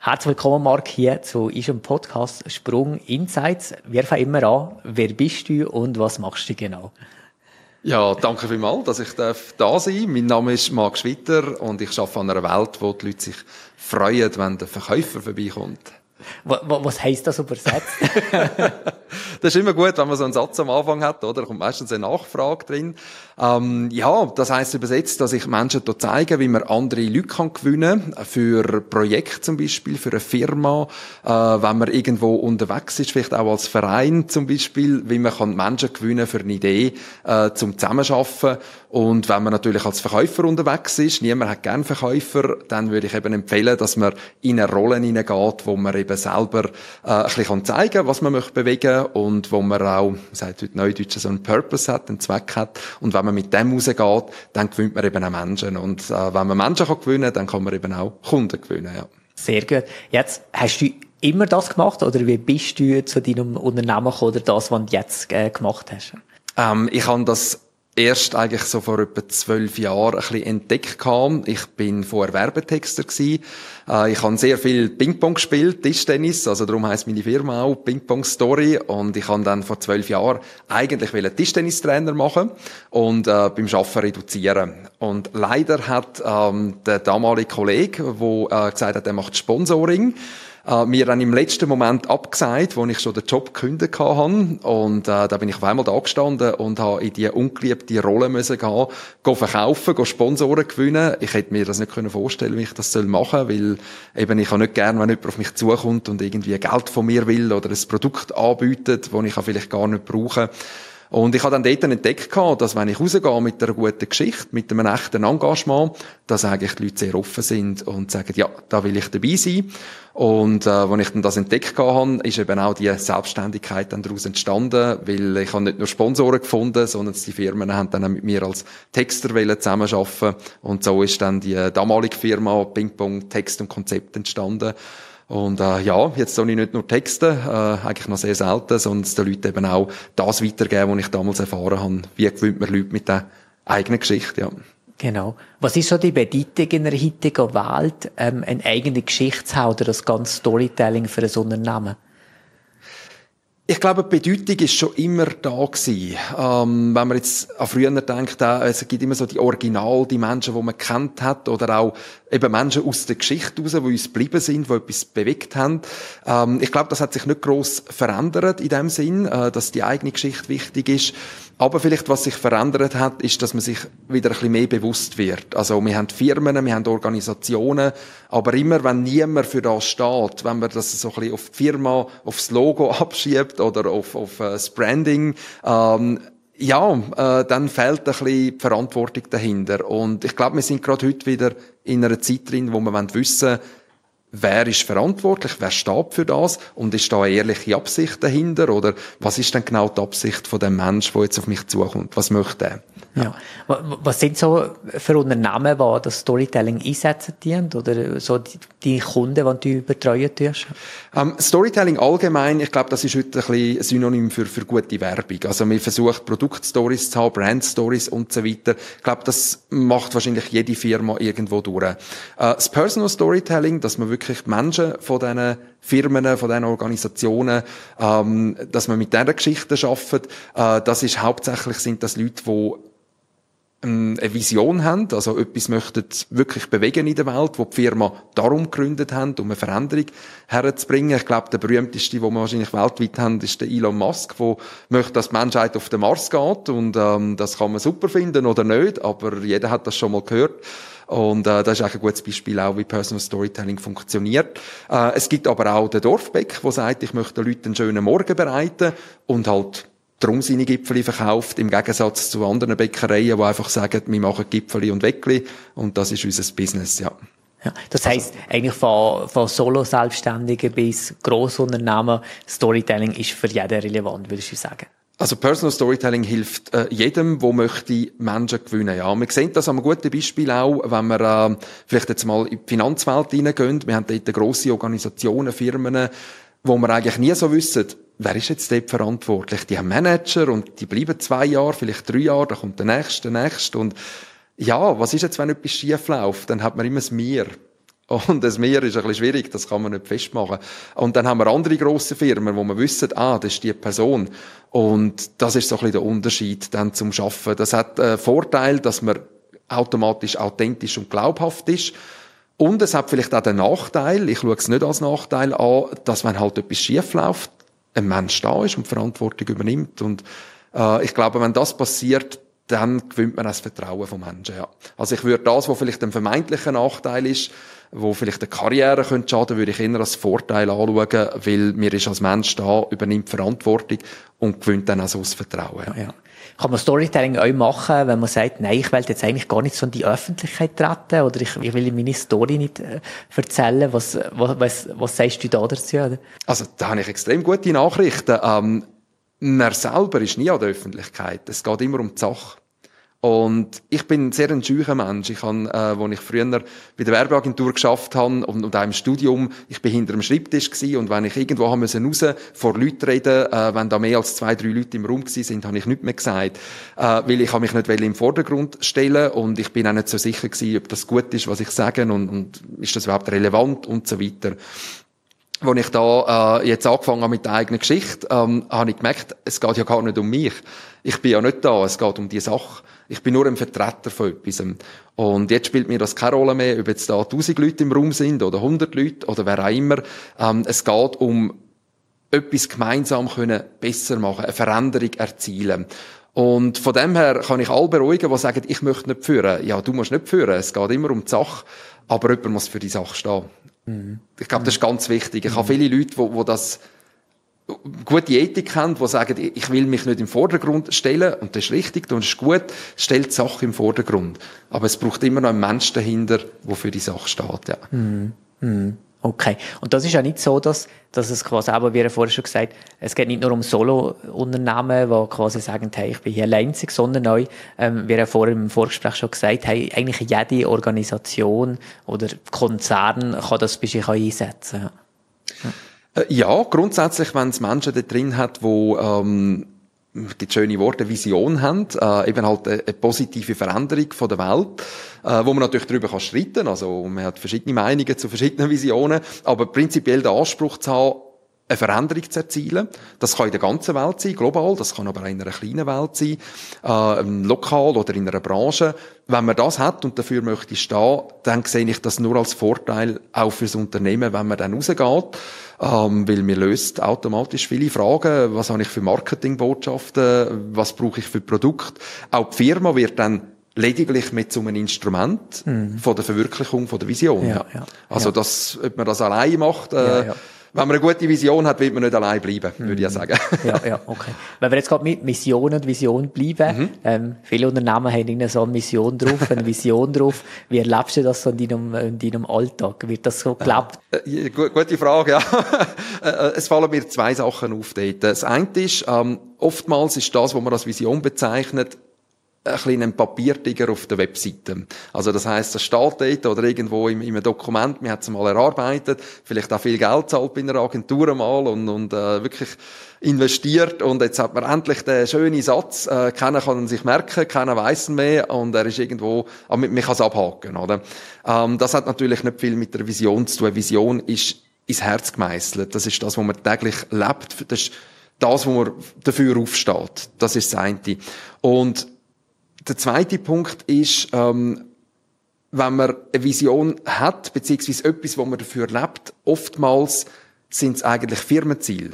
Herzlich willkommen, Marc, hier zu unserem Podcast Sprung Insights. Wir fangen immer an. Wer bist du und was machst du genau? Ja, danke vielmals, dass ich da sein darf. Mein Name ist Marc Schwitter und ich arbeite an einer Welt, wo die Leute sich freuen, wenn der Verkäufer vorbeikommt. Was heisst das übersetzt? das ist immer gut, wenn man so einen Satz am Anfang hat, oder? Da kommt meistens eine Nachfrage drin. Ähm, ja, das heisst übersetzt, dass ich Menschen hier zeige, wie man andere Leute kann gewinnen. Für Projekte zum Beispiel, für eine Firma, äh, wenn man irgendwo unterwegs ist, vielleicht auch als Verein zum Beispiel, wie man kann Menschen gewinnen für eine Idee äh, zum Zusammenarbeiten. Und wenn man natürlich als Verkäufer unterwegs ist, niemand hat gern Verkäufer, dann würde ich eben empfehlen, dass man in eine Rolle hineingeht, wo man eben selber äh, ein bisschen zeigen kann, was man möchte bewegen und wo man auch, sagt heute Neudeutsch, so einen Purpose hat, einen Zweck hat. Und wenn man mit dem rausgeht, dann gewinnt man eben auch Menschen. Und äh, wenn man Menschen kann gewinnen dann kann man eben auch Kunden gewinnen. Ja. Sehr gut. Jetzt hast du immer das gemacht oder wie bist du zu deinem Unternehmen gekommen oder das, was du jetzt äh, gemacht hast? Ähm, ich habe das erst eigentlich so vor etwa zwölf Jahren ein bisschen entdeckt kam. Ich bin vorher Werbetexter gewesen. Äh, ich habe sehr viel Ping-Pong gespielt, Tischtennis, also darum heisst meine Firma auch Ping-Pong Story. Und ich habe dann vor zwölf Jahren eigentlich einen Tischtennistrainer machen und äh, beim Arbeiten reduzieren. Und leider hat ähm, der damalige Kollege, der äh, gesagt hat, er macht Sponsoring, äh, mir dann im letzten Moment abgesagt, wo ich schon den Job gekündigt habe. Und äh, da bin ich auf einmal da gestanden und habe in die ungeliebte Rolle müssen gehen, gehen verkaufen, gehen Sponsoren gewinnen. Ich hätte mir das nicht können vorstellen, wie ich das soll machen, weil eben ich habe nicht gern, wenn jemand auf mich zukommt und irgendwie Geld von mir will oder ein Produkt anbietet, das ich vielleicht gar nicht brauche. Und ich habe dann dort entdeckt, dass wenn ich rausgehe mit einer guten Geschichte, mit einem echten Engagement, dass eigentlich die Leute sehr offen sind und sagen, ja, da will ich dabei sein. Und äh, als ich dann das entdeckt habe, ist eben auch die Selbstständigkeit dann daraus entstanden, weil ich habe nicht nur Sponsoren gefunden, sondern die Firmen haben dann auch mit mir als Texter zusammenarbeiten und so ist dann die damalige Firma Ping Pong Text und Konzept entstanden. Und äh, ja, jetzt soll ich nicht nur Texte, äh, eigentlich noch sehr selten, sondern den Leuten eben auch das weitergeben, was ich damals erfahren habe. Wie gewöhnt man Leute mit der eigenen Geschichte, ja. Genau. Was ist so die Bedeutung in der heutigen Welt, ähm, eine eigene Geschichte oder das ganze Storytelling für ein Unternehmen? Ich glaube, die Bedeutung ist schon immer da gewesen. Ähm, wenn man jetzt an früher denkt, äh, es gibt immer so die Original, die Menschen, die man kennt hat, oder auch eben Menschen aus der Geschichte raus, die uns geblieben sind, die etwas bewegt haben. Ähm, ich glaube, das hat sich nicht gross verändert in dem Sinn, äh, dass die eigene Geschichte wichtig ist. Aber vielleicht, was sich verändert hat, ist, dass man sich wieder ein bisschen mehr bewusst wird. Also, wir haben Firmen, wir haben Organisationen, aber immer, wenn niemand für das steht, wenn man das so ein bisschen auf die Firma, aufs Logo abschiebt oder auf, auf äh, das Branding, ähm, ja, äh, dann fehlt ein bisschen die Verantwortung dahinter. Und ich glaube, wir sind gerade heute wieder in einer Zeit drin, wo wir wissen wollen, wer ist verantwortlich, wer steht für das und ist da eine ehrliche Absicht dahinter oder was ist denn genau die Absicht von dem Mensch, der jetzt auf mich zukommt, was möchte er? Ja. Was sind so für Unternehmen, die das Storytelling einsetzen dient oder so die, die Kunden, die du betreuen tust? Ähm, Storytelling allgemein, ich glaube, das ist heute ein bisschen Synonym für, für gute Werbung. Also wir versuchen Produktstories zu haben, Brandstories und so weiter. Ich glaube, das macht wahrscheinlich jede Firma irgendwo durch. Uh, das Personal Storytelling, dass man wirklich die Menschen von diesen Firmen, von diesen Organisationen, ähm, dass man mit dieser Geschichte arbeitet, äh, das ist hauptsächlich sind das Leute, die eine Vision haben, also etwas möchten wirklich bewegen in der Welt, wo die Firma darum gegründet haben, um eine Veränderung herzubringen. Ich glaube, der berühmteste, den wir wahrscheinlich weltweit haben, ist der Elon Musk, der möchte, dass die Menschheit auf den Mars geht und ähm, das kann man super finden oder nicht, aber jeder hat das schon mal gehört. Und äh, das ist eigentlich ein gutes Beispiel auch, wie Personal Storytelling funktioniert. Äh, es gibt aber auch den Dorfbeck, der sagt, ich möchte den Leuten einen schönen Morgen bereiten und halt darum seine Gipfeli verkauft, im Gegensatz zu anderen Bäckereien, die einfach sagen, wir machen Gipfeli und Weckli und das ist unser Business, ja. Ja, das heißt eigentlich von, von Solo-Selbstständigen bis Grossunternehmen, Storytelling ist für jeden relevant, würde ich sagen. Also Personal Storytelling hilft äh, jedem, wo möchte Menschen gewinnen. Ja, wir sehen das am guten Beispiel auch, wenn wir äh, vielleicht jetzt mal in die Finanzwelt hineingehen. Wir haben dort grosse Organisationen, Firmen, wo wir eigentlich nie so wissen, wer ist jetzt dort verantwortlich? Die haben Manager und die bleiben zwei Jahre, vielleicht drei Jahre, dann kommt der nächste, der nächste und ja, was ist jetzt, wenn etwas schief läuft? Dann hat man immer das Mir. Und das Meer ist ein bisschen schwierig, das kann man nicht festmachen. Und dann haben wir andere grosse Firmen, wo man wissen, ah, das ist die Person. Und das ist so ein bisschen der Unterschied dann zum Schaffen. Das hat einen Vorteil, dass man automatisch authentisch und glaubhaft ist. Und es hat vielleicht auch den Nachteil, ich schaue es nicht als Nachteil an, dass wenn halt etwas schief läuft, ein Mensch da ist und Verantwortung übernimmt. Und äh, ich glaube, wenn das passiert, dann gewinnt man das Vertrauen vom Menschen. Ja. Also ich würde das, was vielleicht ein vermeintlicher Nachteil ist, wo vielleicht eine Karriere könnte schaden, würde ich eher als Vorteil anschauen, weil mir ist als Mensch da, übernimmt Verantwortung und gewinnt dann auch so das Vertrauen. Ja. ja. Kann man Storytelling auch machen, wenn man sagt, nein, ich will jetzt eigentlich gar nicht so in die Öffentlichkeit treten oder ich, ich will meine Story nicht äh, erzählen. Was, was, was, was sagst du da dazu? Oder? Also da habe ich extrem gute Nachrichten. Ähm, man selber ist nie an der Öffentlichkeit. Es geht immer um die Sache. Und ich bin sehr ein scheuer Mensch. Ich habe, äh, wo ich früher bei der Werbeagentur geschafft habe und, und auch im Studium, ich bin hinter dem Schreibtisch gewesen und wenn ich irgendwo haben müssen raus, vor Leuten reden, äh, wenn da mehr als zwei, drei Leute im Raum gewesen sind, habe ich nichts mehr gesagt, äh, weil ich habe mich nicht im Vordergrund stellen und ich bin auch nicht so sicher gewesen, ob das gut ist, was ich sage und, und ist das überhaupt relevant und so weiter als ich da äh, jetzt angefangen habe mit der eigenen Geschichte, ähm, habe ich gemerkt, es geht ja gar nicht um mich. Ich bin ja nicht da, es geht um die Sache. Ich bin nur ein Vertreter von etwas. Und jetzt spielt mir das keine Rolle mehr, ob jetzt da 1000 Leute im Raum sind oder 100 Leute oder wer auch immer. Ähm, es geht um etwas gemeinsam können besser machen, eine Veränderung erzielen. Und von dem her kann ich alle beruhigen, die sagen, ich möchte nicht führen. Ja, du musst nicht führen. Es geht immer um die Sache. Aber jemand muss für die Sache stehen. Mhm. Ich glaube, das ist ganz wichtig. Ich mhm. habe viele Leute, die, die das gute Ethik haben, die sagen, ich will mich nicht im Vordergrund stellen, und das ist richtig, und das ist gut, stellt die Sache im Vordergrund. Aber es braucht immer noch einen Mensch dahinter, der für die Sache steht, ja. Mm, mm, okay. Und das ist ja nicht so, dass, dass es quasi, aber wie er vorher schon gesagt es geht nicht nur um Solo-Unternehmen, die quasi sagen, hey, ich bin hier alleinzig, sondern auch, ähm, wie er vorher im Vorgespräch schon gesagt hat, eigentlich jede Organisation oder Konzern kann das bei sich einsetzen. Ja. Ja. Äh, ja, grundsätzlich, wenn es Menschen da drin hat, wo ähm, die schöne Worte Vision haben, äh, eben halt eine, eine, positive Veränderung von der Welt, äh, wo man natürlich darüber kann streiten, also man hat verschiedene Meinungen zu verschiedenen Visionen, aber prinzipiell den Anspruch zu haben, eine Veränderung zu erzielen. Das kann in der ganzen Welt sein, global, das kann aber auch in einer kleinen Welt sein, äh, lokal oder in einer Branche. Wenn man das hat und dafür möchte stehen, dann sehe ich das nur als Vorteil auch fürs Unternehmen, wenn man dann rausgeht, ähm, weil mir löst automatisch viele Fragen. Was habe ich für Marketingbotschaften? Was brauche ich für Produkte? Auch die Firma wird dann lediglich mit so einem Instrument mhm. von der Verwirklichung von der Vision. Ja, ja, also, ja. das, ob man das allein macht, äh, wenn man eine gute Vision hat, wird man nicht allein bleiben, mhm. würde ich sagen. ja, ja, okay. Wenn wir jetzt gerade mit Mission und Vision bleiben, mhm. ähm, viele Unternehmen haben so eine Mission drauf, eine Vision drauf. Wie erlebst du das so in deinem, in deinem Alltag? Wird das so gelebt? Äh, äh, gute Frage, ja. Äh, äh, es fallen mir zwei Sachen auf dort. Das eine ist, ähm, oftmals ist das, was man als Vision bezeichnet, ein bisschen Papiertiger auf der Webseite. Also das heißt, das steht dort oder irgendwo im, im Dokument, man hat es mal erarbeitet, vielleicht auch viel Geld zahlt bei einer Agentur mal und, und äh, wirklich investiert und jetzt hat man endlich den schönen Satz, äh, keiner kann sich merken, keiner weiß mehr und er ist irgendwo, aber man kann es abhaken, oder? Ähm, das hat natürlich nicht viel mit der Vision zu tun. Vision ist ins Herz gemeißelt. Das ist das, was man täglich lebt. Das ist das, wo man dafür aufsteht. Das ist das eine. Und der zweite Punkt ist, ähm, wenn man eine Vision hat, beziehungsweise etwas, wo man dafür lebt, oftmals sind es eigentlich Firmenziele.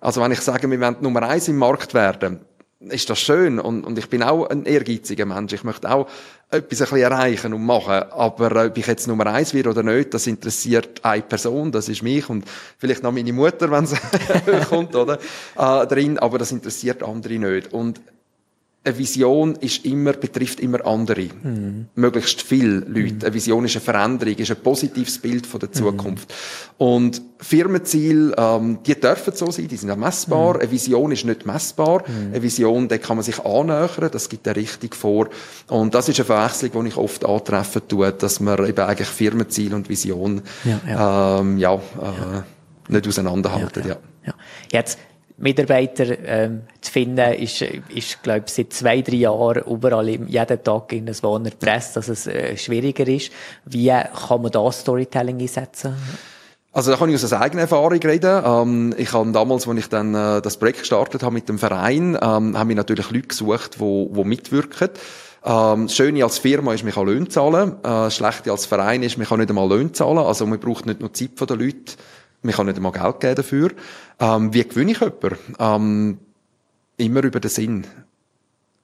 Also wenn ich sage, wir wollen Nummer eins im Markt werden, ist das schön und, und ich bin auch ein ehrgeiziger Mensch. Ich möchte auch etwas ein bisschen erreichen und machen. Aber ob ich jetzt Nummer eins werde oder nicht, das interessiert eine Person, das ist mich und vielleicht noch meine Mutter, wenn es kommt, oder? Äh, drin, aber das interessiert andere nicht. Und eine Vision ist immer, betrifft immer andere. Mhm. Möglichst viele Leute. Mhm. Eine Vision ist eine Veränderung, ist ein positives Bild von der mhm. Zukunft. Mhm. Und Firmenziele, ähm, die dürfen so sein, die sind auch messbar. Mhm. Eine Vision ist nicht messbar. Mhm. Eine Vision, da kann man sich annähern, das gibt eine Richtung vor. Und das ist eine Verwechslung, die ich oft antreffen tue, dass man eben eigentlich Firmenziel und Vision, ja, ja. Ähm, ja, äh, ja. nicht auseinanderhalten, ja. ja. Jetzt, Mitarbeiter ähm, zu finden, ist, ist glaube ich, seit zwei, drei Jahren überall jeden Tag in das Wohner Presse, dass es äh, schwieriger ist. Wie kann man da Storytelling einsetzen? Also da kann ich aus eigener Erfahrung reden. Ähm, ich habe damals, als ich dann äh, das Projekt gestartet habe mit dem Verein, ähm, haben wir natürlich Leute gesucht, die, die mitwirken. Ähm, das Schöne als Firma ist, man kann Löhne zahlen. Äh, das Schlechte als Verein ist, man kann nicht einmal Löhne zahlen. Also man braucht nicht nur Zeit von den Leuten, man kann nicht einmal Geld geben dafür. Ähm, wie gewinne ich jemanden? Ähm, immer über den Sinn.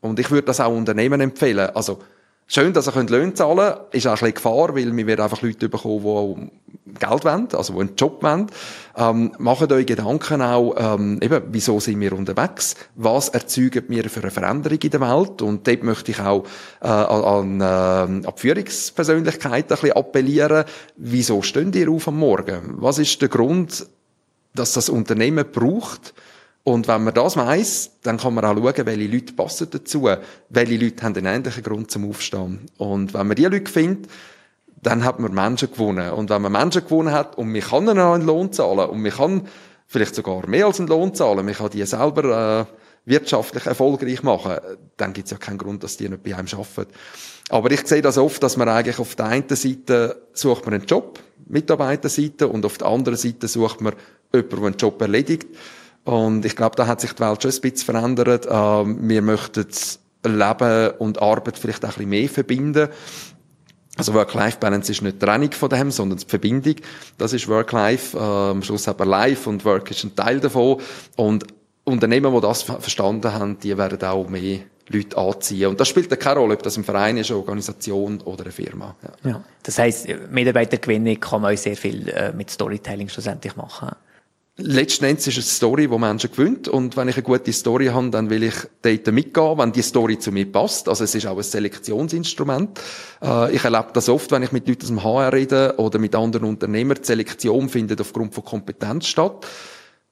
Und ich würde das auch Unternehmen empfehlen. Also Schön, dass ihr Löhne zahlen könnt, ist auch ein bisschen Gefahr, weil wir werden einfach Leute bekommen, die Geld wollen, also die einen Job wollen. Ähm, macht euch Gedanken auch, ähm, eben, wieso sind wir unterwegs? Was erzeugen wir für eine Veränderung in der Welt? Und dort möchte ich auch äh, an, äh, an die Führungspersönlichkeiten ein bisschen appellieren. Wieso stehen ihr auf am Morgen? Was ist der Grund, dass das Unternehmen braucht, und wenn man das weiss, dann kann man auch schauen, welche Leute passen dazu. Welche Leute haben einen ähnlichen Grund zum Aufstehen. Und wenn man diese Leute findet, dann hat man Menschen gewonnen. Und wenn man Menschen gewonnen hat und man kann ihnen auch einen Lohn zahlen und man kann vielleicht sogar mehr als einen Lohn zahlen, man kann die selber äh, wirtschaftlich erfolgreich machen, dann gibt es ja keinen Grund, dass die nicht bei einem arbeiten. Aber ich sehe das oft, dass man eigentlich auf der einen Seite sucht man einen Job, Mitarbeiterseite, und auf der anderen Seite sucht man jemanden, der einen Job erledigt. Und ich glaube, da hat sich die Welt schon ein bisschen verändert. Ähm, wir möchten Leben und Arbeit vielleicht auch ein bisschen mehr verbinden. Also Work-Life-Balance ist nicht die Trennung von dem, sondern die Verbindung. Das ist Work-Life. Äh, am Schluss aber Life und Work ist ein Teil davon. Und Unternehmen, die das verstanden haben, die werden auch mehr Leute anziehen. Und das spielt keine Rolle, ob das ein Verein ist, eine Organisation oder eine Firma. Ja. ja. Das heisst, Mitarbeitergewinnung kann man auch sehr viel äh, mit Storytelling schlussendlich machen letzten Endes ist es eine Story, die Menschen gewöhnt. Und wenn ich eine gute Story habe, dann will ich dort mitgehen, wenn die Story zu mir passt. Also es ist auch ein Selektionsinstrument. Äh, ich erlebe das oft, wenn ich mit Leuten aus dem HR rede oder mit anderen Unternehmern. Die Selektion findet aufgrund von Kompetenz statt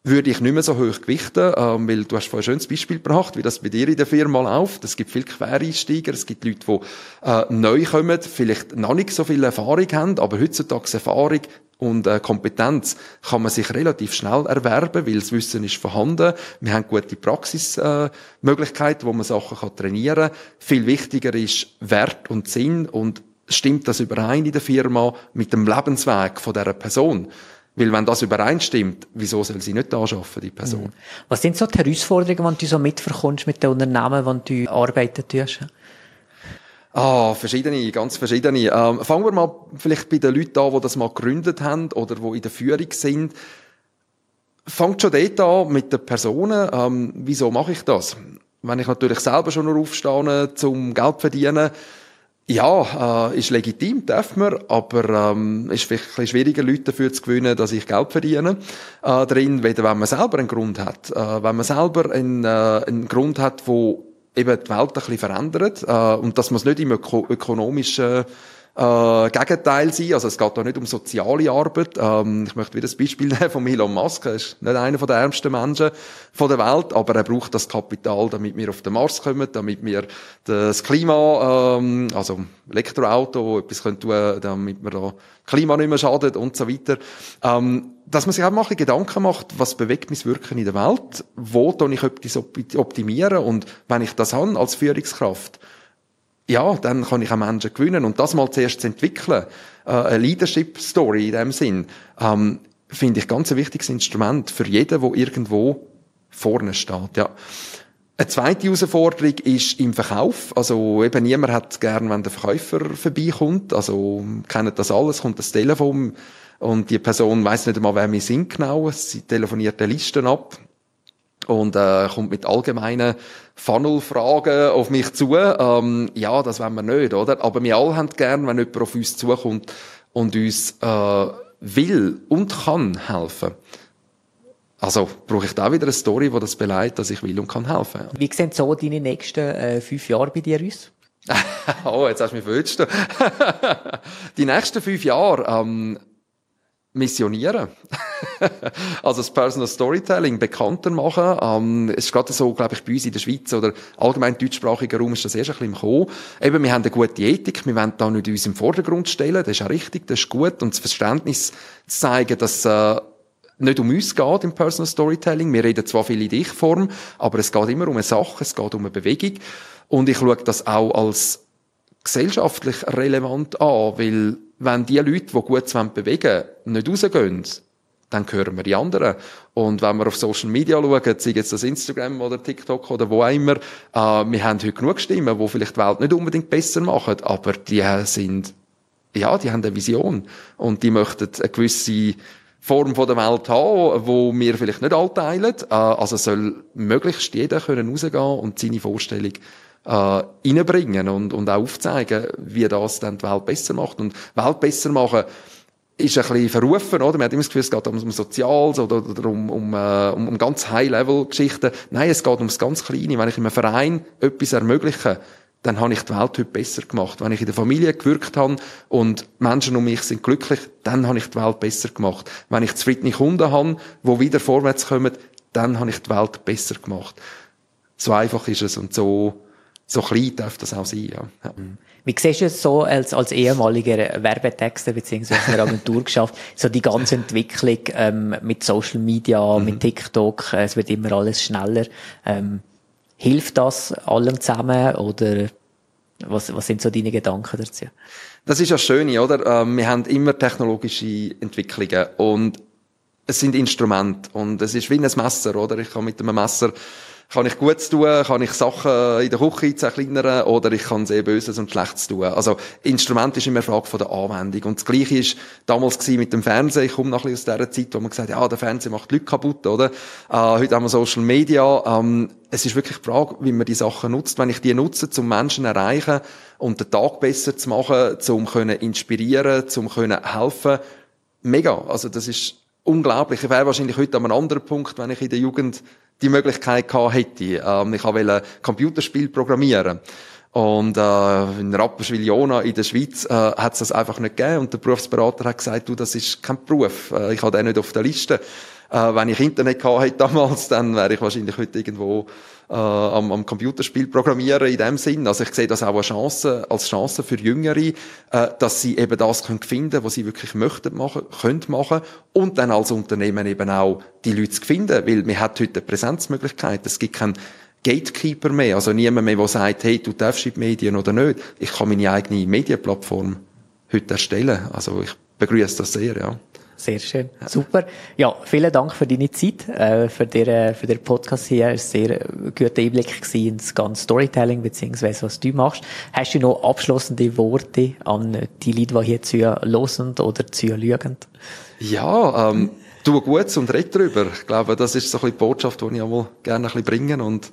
würde ich nicht mehr so hoch gewichten, ähm, weil du hast vorhin ein schönes Beispiel gebracht, wie das bei dir in der Firma läuft. Es gibt viele Quereinsteiger, es gibt Leute, die äh, neu kommen, vielleicht noch nicht so viel Erfahrung haben, aber heutzutage Erfahrung und äh, Kompetenz kann man sich relativ schnell erwerben, weil das Wissen ist vorhanden. Wir haben gute Praxismöglichkeiten, äh, wo man Sachen kann trainieren kann. Viel wichtiger ist Wert und Sinn und stimmt das überein in der Firma mit dem Lebensweg von dieser Person? Weil wenn das übereinstimmt, wieso soll sie nicht anschaffen, die Person? Mhm. Was sind so die Herausforderungen, die du so mitverkommst mit den Unternehmen, die du arbeiten tust? Ah, verschiedene, ganz verschiedene. Ähm, fangen wir mal vielleicht bei den Leuten an, die das mal gegründet haben oder die in der Führung sind. Fangt schon dort an mit den Personen. Ähm, wieso mache ich das? Wenn ich natürlich selber schon noch aufstehe, zum Geld zu verdienen, ja, äh, ist legitim, darf man, aber ähm, ist vielleicht ein schwieriger, Leute dafür zu gewinnen, dass ich Geld verdiene äh, drin, weder wenn man selber einen Grund hat. Äh, wenn man selber einen, äh, einen Grund hat, wo eben die Welt ein bisschen verändert äh, und dass man es nicht im öko ökonomischen äh, Gegenteil sein. Also es geht da nicht um soziale Arbeit. Ähm, ich möchte wieder das Beispiel nehmen von Elon Musk. Er ist nicht einer der ärmsten Menschen von der Welt, aber er braucht das Kapital, damit wir auf den Mars kommen, damit wir das Klima, ähm, also Elektroauto, etwas können tun, damit wir da Klima nicht mehr schadet und so weiter. Ähm, dass man sich auch mal ein Gedanken macht, was bewegt mein Wirken in der Welt? Wo kann ich etwas optimieren? Und wenn ich das habe als Führungskraft, ja, dann kann ich auch Menschen gewinnen. Und das mal zuerst zu entwickeln, äh, eine Leadership-Story in dem Sinn, ähm, finde ich ganz ein wichtiges Instrument für jeden, der irgendwo vorne steht, ja. Eine zweite Herausforderung ist im Verkauf. Also eben niemand hat gern, wenn der Verkäufer vorbeikommt. Also kennt das alles, kommt das Telefon und die Person weiß nicht einmal, wer wir sind genau. Sie telefoniert die Listen ab und äh, kommt mit allgemeinen Funnel-Fragen auf mich zu. Ähm, ja, das wollen wir nicht, oder? Aber wir alle haben gern, wenn jemand auf uns zukommt und uns äh, will und kann helfen. Also brauche ich da wieder eine Story, die das beleidigt, dass ich will und kann helfen. Wie sehen so deine nächsten äh, fünf Jahre bei dir aus? oh, jetzt hast du mich verwünscht. Die nächsten fünf Jahre ähm, missionieren. also das Personal Storytelling bekannter machen. Ähm, es ist gerade so, glaube ich, bei uns in der Schweiz oder allgemein deutschsprachiger Raum ist das erst ein bisschen im Kommen. Eben, wir haben eine gute Ethik, wir wollen da nicht uns im Vordergrund stellen, das ist auch richtig, das ist gut und das Verständnis zu zeigen, dass äh, nicht um uns geht im Personal Storytelling. Wir reden zwar viel in Ich-Form, aber es geht immer um eine Sache, es geht um eine Bewegung. Und ich schaue das auch als gesellschaftlich relevant an, weil wenn die Leute, die gut bewegen nicht rausgehen, dann hören wir die anderen. Und wenn wir auf Social Media schauen, sei jetzt das Instagram oder TikTok oder wo auch immer, äh, wir haben heute genug Stimmen, die vielleicht die Welt nicht unbedingt besser machen, aber die sind, ja, die haben eine Vision. Und die möchten eine gewisse Form von der Welt haben, wo wir vielleicht nicht alle teilen. Äh, also soll möglichst jeder können rausgehen und seine Vorstellung äh, reinbringen und, und auch aufzeigen, wie das dann die Welt besser macht. Und Welt besser machen, ist ein bisschen verrufen, oder? Man hat immer das Gefühl, es geht um Soziales oder, oder um, um, äh, um, um ganz High-Level-Geschichten. Nein, es geht ums ganz Kleine. Wenn ich in einem Verein etwas ermögliche, dann habe ich die Welt heute besser gemacht. Wenn ich in der Familie gewirkt habe und Menschen um mich sind glücklich, dann habe ich die Welt besser gemacht. Wenn ich zufriedene Kunden habe, die wieder vorwärts kommen, dann habe ich die Welt besser gemacht. So einfach ist es und so, so klein darf das auch sein, ja. ja. Wie siehst du es so als, als ehemaliger Werbetexter beziehungsweise in einer Agentur geschafft, so die ganze Entwicklung ähm, mit Social Media, mhm. mit TikTok, äh, es wird immer alles schneller. Ähm, hilft das allem zusammen oder was, was sind so deine Gedanken dazu? Das ist ja schön, oder? Ähm, wir haben immer technologische Entwicklungen und es sind Instrumente und es ist wie ein Messer, oder? Ich kann mit einem Messer kann ich Gutes tun, kann ich Sachen in der Küche zerkleinern oder ich kann sehr Böses und Schlechtes tun. Also Instrument ist immer eine Frage von der Anwendung. Und das Gleiche ist damals mit dem Fernsehen. Ich komme noch ein bisschen aus dieser Zeit, wo man gesagt hat, ja, der Fernseher macht Leute kaputt, oder? Äh, heute haben wir Social Media. Ähm, es ist wirklich die Frage, wie man die Sachen nutzt. Wenn ich die nutze, zum Menschen erreichen und den Tag besser zu machen, zum können inspirieren, zum können helfen, mega. Also das ist unglaublich. Ich wäre wahrscheinlich heute an einem anderen Punkt, wenn ich in der Jugend die Möglichkeit gehabt hätte. Ähm, ich wollte Computerspiel programmieren. Und äh, in Rapperswil-Jona in der Schweiz äh, hat es das einfach nicht gegeben. Und der Berufsberater hat gesagt, du, das ist kein Beruf. Äh, ich habe den nicht auf der Liste. Äh, wenn ich Internet gehabt hätte damals, dann wäre ich wahrscheinlich heute irgendwo äh, am, am Computerspiel programmieren in dem Sinn. Also ich sehe das auch als Chance, als Chance für Jüngere, äh, dass sie eben das können finden, was sie wirklich möchten machen, können machen und dann als Unternehmen eben auch die Leute finden, weil man hat heute eine Präsenzmöglichkeit. Es gibt keinen Gatekeeper mehr, also niemand mehr, der sagt, hey, du darfst in die Medien oder nicht. Ich kann meine eigene Medienplattform heute erstellen. Also ich begrüße das sehr, ja. Sehr schön. Super. Ja, vielen Dank für deine Zeit, äh, für den, für den Podcast hier. Es war ein sehr guter Einblick ins ganze Storytelling, beziehungsweise was du machst. Hast du noch abschließende Worte an die Leute, die hier zuhören oder zuschauen? Ja, ähm, tu Gutes und red drüber. Ich glaube, das ist so ein bisschen die Botschaft, die ich auch mal gerne ein bisschen bringen und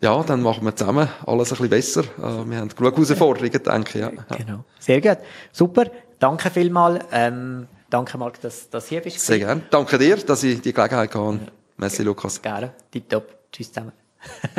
ja, dann machen wir zusammen alles ein bisschen besser. Äh, wir haben genug Herausforderungen, denke ich. Ja. Genau. Sehr gut. Super. Danke vielmals. Ähm, Danke, Marc, dass, du hier bist. Sehr gerne. Danke dir, dass ich die Gelegenheit hatte. Merci, Lukas. Gerne. Tipptopp. Tschüss zusammen.